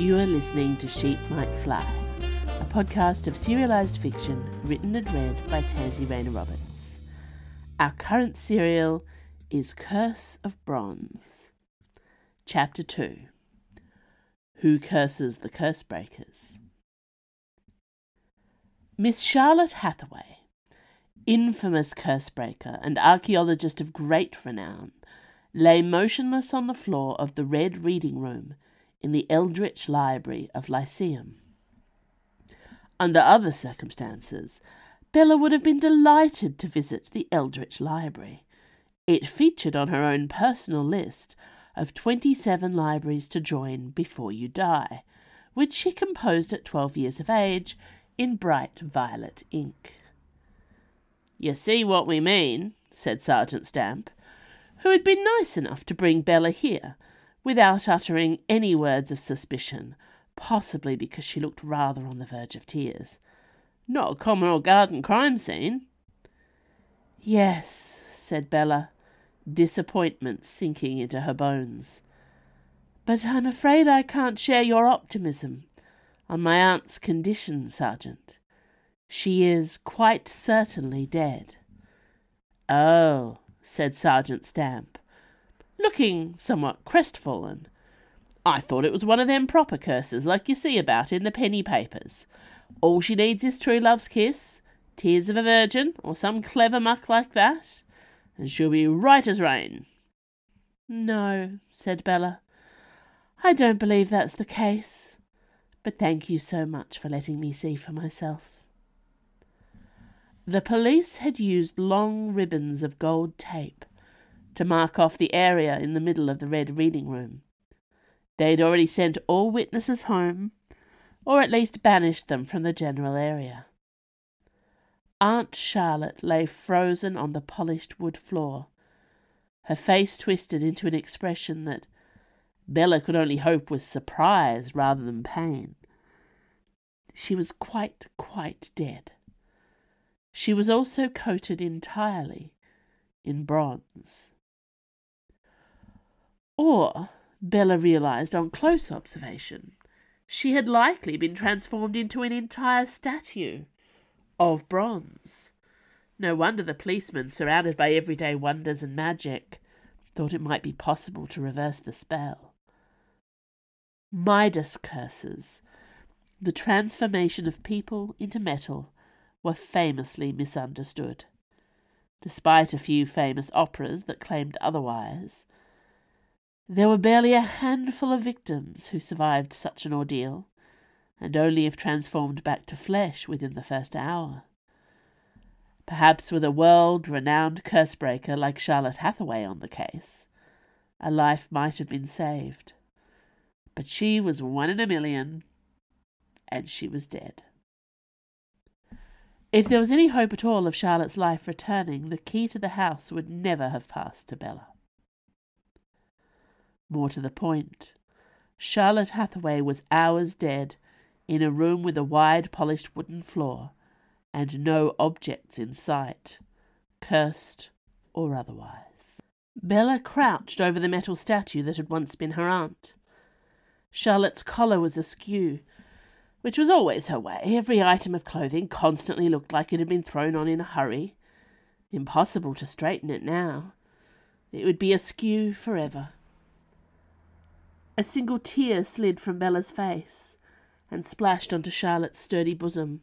You are listening to Sheep Might Fly, a podcast of serialised fiction written and read by Tansy Rayner Roberts. Our current serial is Curse of Bronze. Chapter 2 Who Curses the Curse Breakers? Miss Charlotte Hathaway, infamous curse breaker and archaeologist of great renown, lay motionless on the floor of the Red Reading Room in the Eldritch Library of Lyceum. Under other circumstances, Bella would have been delighted to visit the Eldritch Library. It featured on her own personal list of twenty-seven libraries to join before you die, which she composed at twelve years of age in bright violet ink. You see what we mean, said Sergeant Stamp, who had been nice enough to bring Bella here without uttering any words of suspicion, possibly because she looked rather on the verge of tears. Not a common or garden crime scene. Yes, said Bella, disappointment sinking into her bones. But I'm afraid I can't share your optimism on my aunt's condition, Sergeant. She is quite certainly dead. Oh, said Sergeant Stamp, looking somewhat crestfallen. I thought it was one of them proper curses like you see about in the penny papers. All she needs is true love's kiss, tears of a virgin, or some clever muck like that, and she'll be right as rain. No, said Bella. I don't believe that's the case. But thank you so much for letting me see for myself. The police had used long ribbons of gold tape to mark off the area in the middle of the Red Reading Room. They had already sent all witnesses home, or at least banished them from the general area. Aunt Charlotte lay frozen on the polished wood floor, her face twisted into an expression that Bella could only hope was surprise rather than pain. She was quite, quite dead. She was also coated entirely in bronze. Or, Bella realized on close observation, she had likely been transformed into an entire statue of bronze. No wonder the policeman, surrounded by everyday wonders and magic, thought it might be possible to reverse the spell. Midas curses, the transformation of people into metal, were famously misunderstood. Despite a few famous operas that claimed otherwise, there were barely a handful of victims who survived such an ordeal, and only if transformed back to flesh within the first hour. Perhaps with a world renowned curse breaker like Charlotte Hathaway on the case, a life might have been saved. But she was one in a million, and she was dead. If there was any hope at all of Charlotte's life returning, the key to the house would never have passed to Bella. More to the point, Charlotte Hathaway was hours dead in a room with a wide polished wooden floor and no objects in sight, cursed or otherwise. Bella crouched over the metal statue that had once been her aunt. Charlotte's collar was askew, which was always her way. Every item of clothing constantly looked like it had been thrown on in a hurry. Impossible to straighten it now. It would be askew forever. A single tear slid from Bella's face and splashed onto Charlotte's sturdy bosom.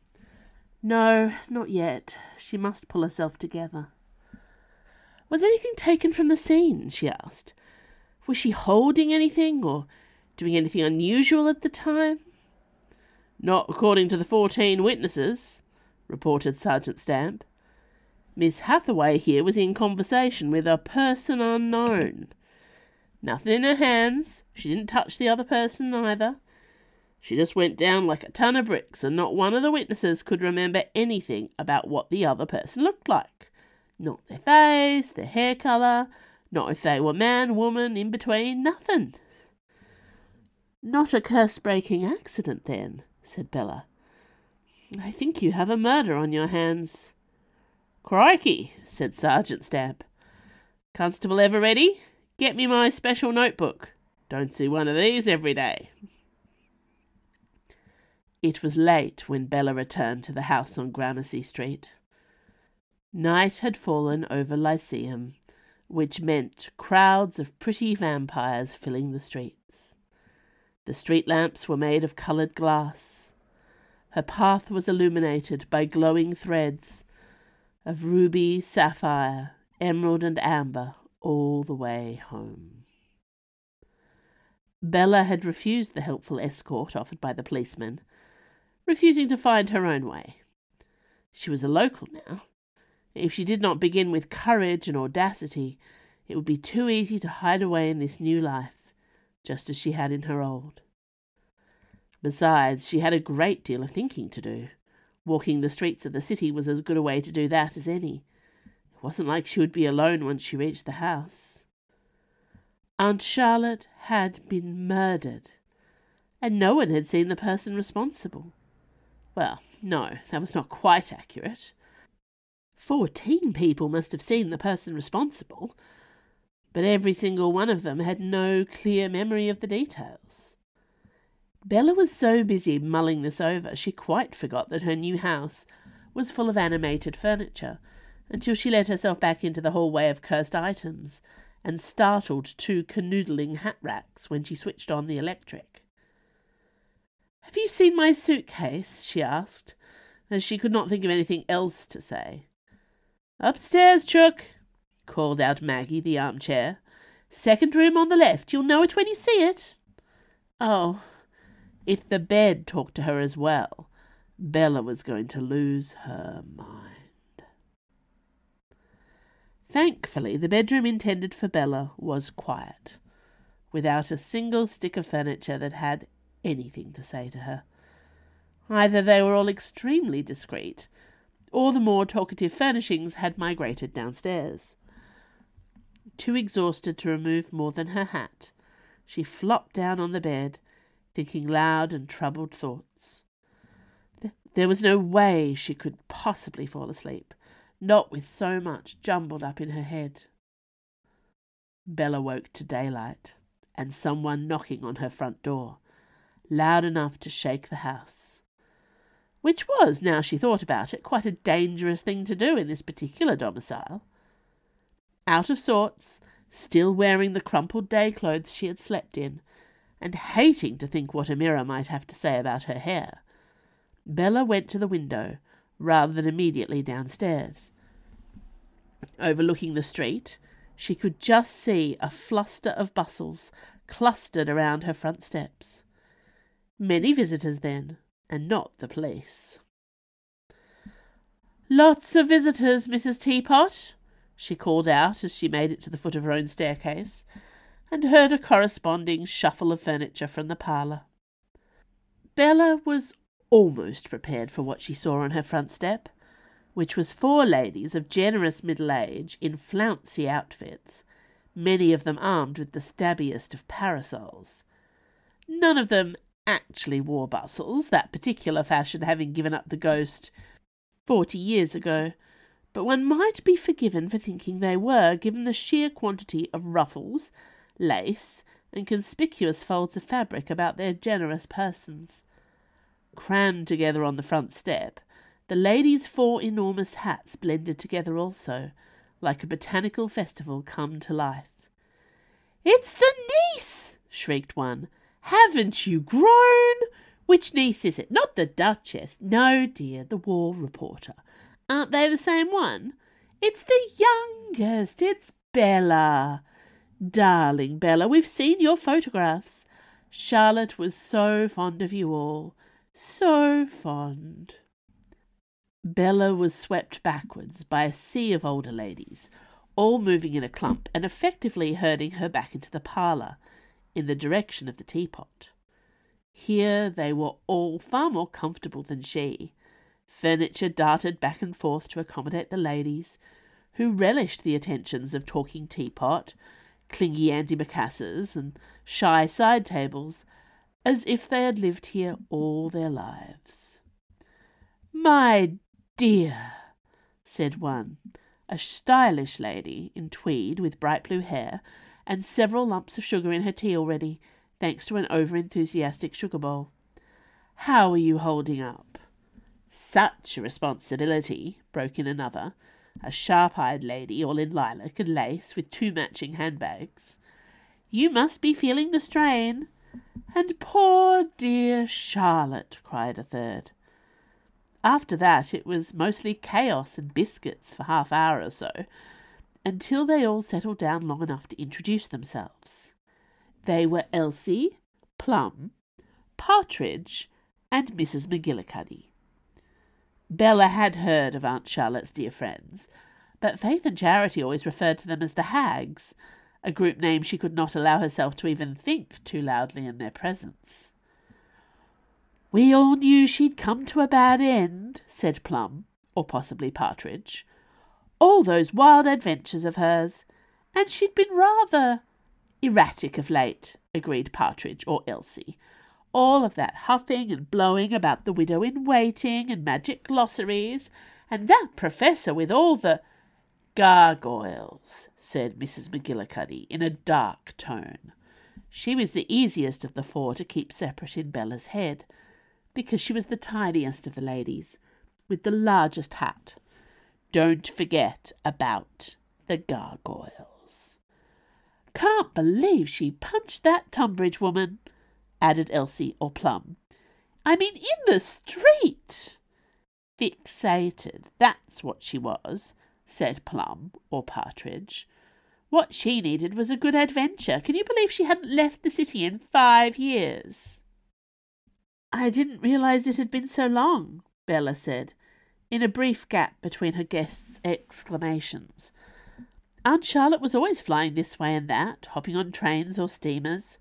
No, not yet. She must pull herself together. Was anything taken from the scene? she asked. Was she holding anything or doing anything unusual at the time? Not according to the fourteen witnesses, reported Sergeant Stamp. Miss Hathaway here was in conversation with a person unknown. Nothing in her hands. She didn't touch the other person either. She just went down like a ton of bricks, and not one of the witnesses could remember anything about what the other person looked like. Not their face, their hair colour, not if they were man, woman, in between, nothing. Not a curse breaking accident, then, said Bella. I think you have a murder on your hands. Crikey, said Sergeant Stamp. Constable ever ready? Get me my special notebook. Don't see one of these every day. It was late when Bella returned to the house on Gramercy Street. Night had fallen over Lyceum, which meant crowds of pretty vampires filling the streets. The street lamps were made of coloured glass. Her path was illuminated by glowing threads of ruby, sapphire, emerald, and amber all the way home. Bella had refused the helpful escort offered by the policeman, refusing to find her own way. She was a local now. If she did not begin with courage and audacity, it would be too easy to hide away in this new life, just as she had in her old. Besides, she had a great deal of thinking to do. Walking the streets of the city was as good a way to do that as any. It wasn't like she would be alone once she reached the house. Aunt Charlotte had been murdered, and no one had seen the person responsible. Well, no, that was not quite accurate. Fourteen people must have seen the person responsible, but every single one of them had no clear memory of the details. Bella was so busy mulling this over, she quite forgot that her new house was full of animated furniture until she let herself back into the hallway of cursed items and startled two canoodling hat racks when she switched on the electric. Have you seen my suitcase? she asked, as she could not think of anything else to say. Upstairs, Chook, called out Maggie, the armchair. Second room on the left. You'll know it when you see it. Oh, if the bed talked to her as well, Bella was going to lose her mind. Thankfully, the bedroom intended for Bella was quiet, without a single stick of furniture that had anything to say to her. Either they were all extremely discreet, or the more talkative furnishings had migrated downstairs. Too exhausted to remove more than her hat, she flopped down on the bed, thinking loud and troubled thoughts. There was no way she could possibly fall asleep, not with so much jumbled up in her head. Bella woke to daylight and someone knocking on her front door loud enough to shake the house. Which was, now she thought about it, quite a dangerous thing to do in this particular domicile. Out of sorts, still wearing the crumpled day clothes she had slept in, and hating to think what a mirror might have to say about her hair, Bella went to the window rather than immediately downstairs. Overlooking the street, she could just see a fluster of bustles clustered around her front steps. Many visitors then, and not the police. Lots of visitors, Mrs. Teapot, she called out as she made it to the foot of her own staircase, and heard a corresponding shuffle of furniture from the parlour. Bella was almost prepared for what she saw on her front step, which was four ladies of generous middle age in flouncy outfits, many of them armed with the stabbiest of parasols. None of them actually wore bustles, that particular fashion having given up the ghost forty years ago, but one might be forgiven for thinking they were, given the sheer quantity of ruffles, lace, and conspicuous folds of fabric about their generous persons. Crammed together on the front step, the ladies' four enormous hats blended together also, like a botanical festival come to life. It's the niece! shrieked one. Haven't you grown? Which niece is it? Not the Duchess. No, dear, the war reporter. Aren't they the same one? It's the youngest. It's Bella. Darling Bella, we've seen your photographs. Charlotte was so fond of you all. So fond. Bella was swept backwards by a sea of older ladies, all moving in a clump and effectively herding her back into the parlour in the direction of the teapot. Here they were all far more comfortable than she. Furniture darted back and forth to accommodate the ladies, who relished the attentions of talking teapot, clingy antimacassars, and shy side tables, as if they had lived here all their lives. My dear, said one, a stylish lady in tweed with bright blue hair, and several lumps of sugar in her tea already, thanks to an over enthusiastic sugar bowl. How are you holding up? Such a responsibility, broke in another, a sharp-eyed lady all in lilac and lace with two matching handbags. You must be feeling the strain. And poor dear Charlotte, cried a third. After that it was mostly chaos and biscuits for half an hour or so, until they all settled down long enough to introduce themselves. They were Elsie, Plum, Partridge, and Mrs. McGillicuddy. Bella had heard of Aunt Charlotte's dear friends, but Faith and Charity always referred to them as the Hags, a group name she could not allow herself to even think too loudly in their presence. We all knew she'd come to a bad end, said Plum, or possibly Partridge. All those wild adventures of hers, and she'd been rather erratic of late, agreed Partridge or Elsie. All of that huffing and blowing about the widow in waiting and magic glossaries, and that professor with all the gargoyles, said Mrs. McGillicuddy in a dark tone. She was the easiest of the four to keep separate in Bella's head, because she was the tidiest of the ladies, with the largest hat. Don't forget about the gargoyles. Can't believe she punched that Tunbridge woman, added Elsie or Plum. I mean, in the street. Fixated, that's what she was, said Plum or Partridge. What she needed was a good adventure. Can you believe she hadn't left the city in five years? I didn't realize it had been so long, Bella said, in a brief gap between her guests' exclamations. Aunt Charlotte was always flying this way and that, hopping on trains or steamers.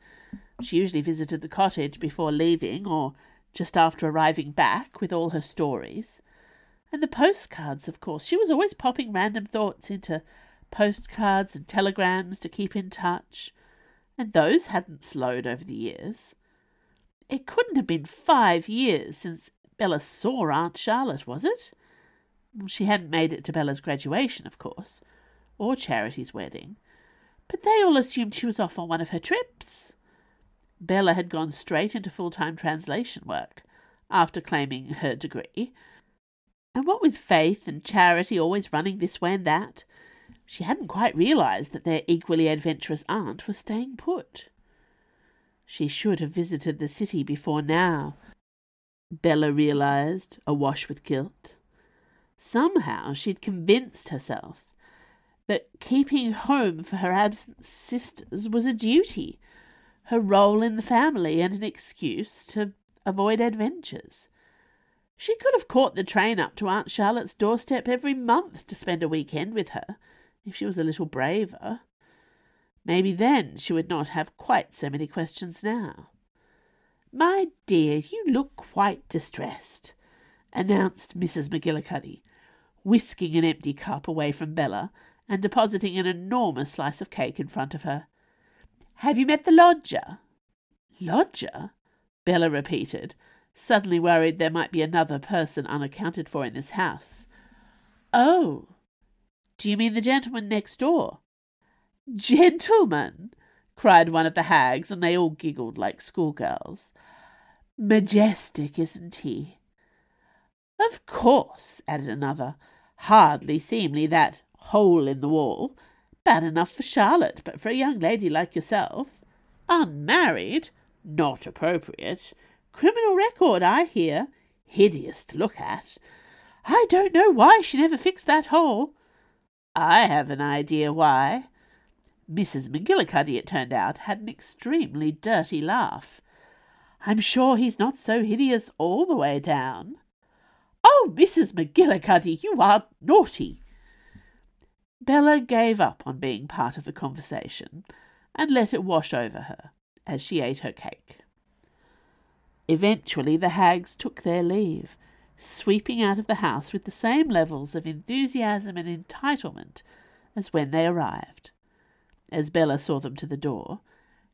She usually visited the cottage before leaving or just after arriving back with all her stories. And the postcards, of course. She was always popping random thoughts into postcards and telegrams to keep in touch. And those hadn't slowed over the years. It couldn't have been five years since Bella saw Aunt Charlotte, was it? She hadn't made it to Bella's graduation, of course, or Charity's wedding, but they all assumed she was off on one of her trips. Bella had gone straight into full-time translation work after claiming her degree, and what with Faith and Charity always running this way and that, she hadn't quite realized that their equally adventurous aunt was staying put. She should have visited the city before now, Bella realized, awash with guilt. Somehow she'd convinced herself that keeping home for her absent sisters was a duty, her role in the family, and an excuse to avoid adventures. She could have caught the train up to Aunt Charlotte's doorstep every month to spend a weekend with her, if she was a little braver. Maybe then she would not have quite so many questions now. My dear, you look quite distressed, announced Mrs. McGillicuddy, whisking an empty cup away from Bella and depositing an enormous slice of cake in front of her. Have you met the lodger? Lodger? Bella repeated, suddenly worried there might be another person unaccounted for in this house. Oh, do you mean the gentleman next door? Gentleman! cried one of the hags, and they all giggled like schoolgirls. Majestic, isn't he? Of course, added another. Hardly seemly, that hole in the wall. Bad enough for Charlotte, but for a young lady like yourself. Unmarried? Not appropriate. Criminal record, I hear. Hideous to look at. I don't know why she never fixed that hole. I have an idea why. Mrs. McGillicuddy, it turned out, had an extremely dirty laugh. I'm sure he's not so hideous all the way down. Oh, Mrs. McGillicuddy, you are naughty. Bella gave up on being part of the conversation and let it wash over her as she ate her cake. Eventually the hags took their leave, sweeping out of the house with the same levels of enthusiasm and entitlement as when they arrived. As Bella saw them to the door,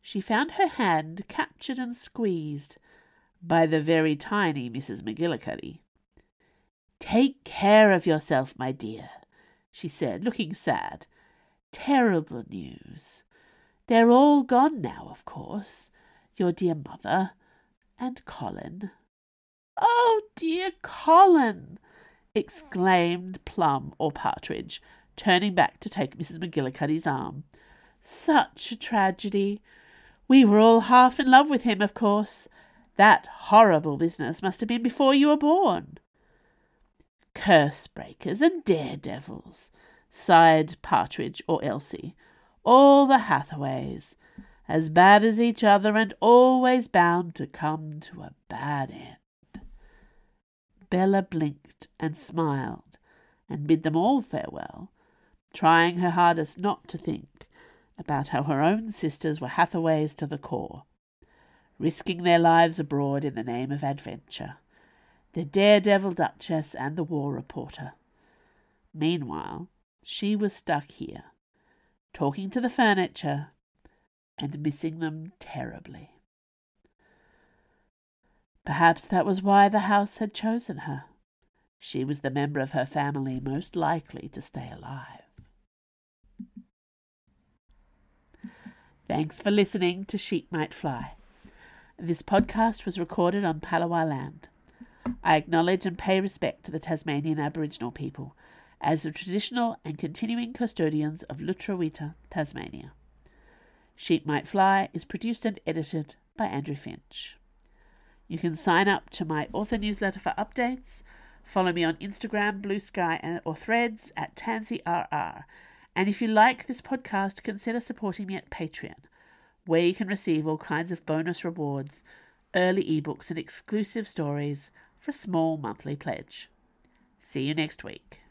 she found her hand captured and squeezed by the very tiny Mrs. McGillicuddy. Take care of yourself, my dear, she said, looking sad. Terrible news. They're all gone now, of course, your dear mother and Colin. Oh, dear Colin! exclaimed Plum or Partridge, turning back to take Mrs. McGillicuddy's arm. Such a tragedy! We were all half in love with him, of course. That horrible business must have been before you were born. Curse breakers and daredevils, sighed Partridge or Elsie. All the Hathaways, as bad as each other and always bound to come to a bad end. Bella blinked and smiled and bid them all farewell, trying her hardest not to think about how her own sisters were Hathaways to the core, risking their lives abroad in the name of adventure, the daredevil Duchess and the war reporter. Meanwhile, she was stuck here, talking to the furniture and missing them terribly. Perhaps that was why the house had chosen her. She was the member of her family most likely to stay alive. Thanks for listening to Sheep Might Fly. This podcast was recorded on Palawa land. I acknowledge and pay respect to the Tasmanian Aboriginal people as the traditional and continuing custodians of Lutruwita, Tasmania. Sheep Might Fly is produced and edited by Andrew Finch. You can sign up to my author newsletter for updates. Follow me on Instagram, Bluesky, or Threads at TansyRR and if you like this podcast, consider supporting me at Patreon, where you can receive all kinds of bonus rewards, early ebooks, and exclusive stories for a small monthly pledge. See you next week.